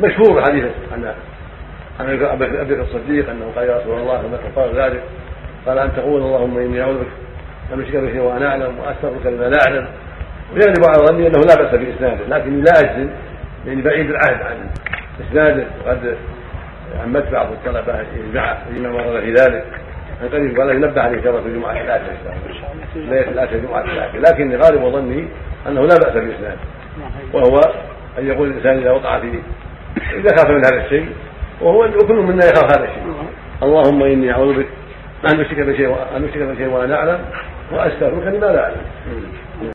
مشهور حديث عن عن أبي الصديق أنه قال يا رسول الله أنك قال ذلك. قال أن تقول اللهم إني أعوذ بك أن أشرك بك وأنا أعلم وأستغفرك لما لا أعلم. ويغلب على ظني أنه لا بأس بإسناده لكني لا أجزم لاني بعيد العهد عن إسناده. وقد عمت بعض الطلبة اجماع اجماع ورد في ذلك. عن قريب قال ينبه عليه الله في الجمعه الاتيه ليلة الاتيه الجمعه الاتيه لكن غالب ظني أنه لا بأس بإسناده. وهو أن يقول الإنسان إذا وقع في إذا خاف من هذا الشيء وهو وكل منا يخاف هذا الشيء. اللهم إني أعوذ بك أن أشرك بشيء أن أشرك بشيء وأنا أعلم وأستغفرك لما لا أعلم.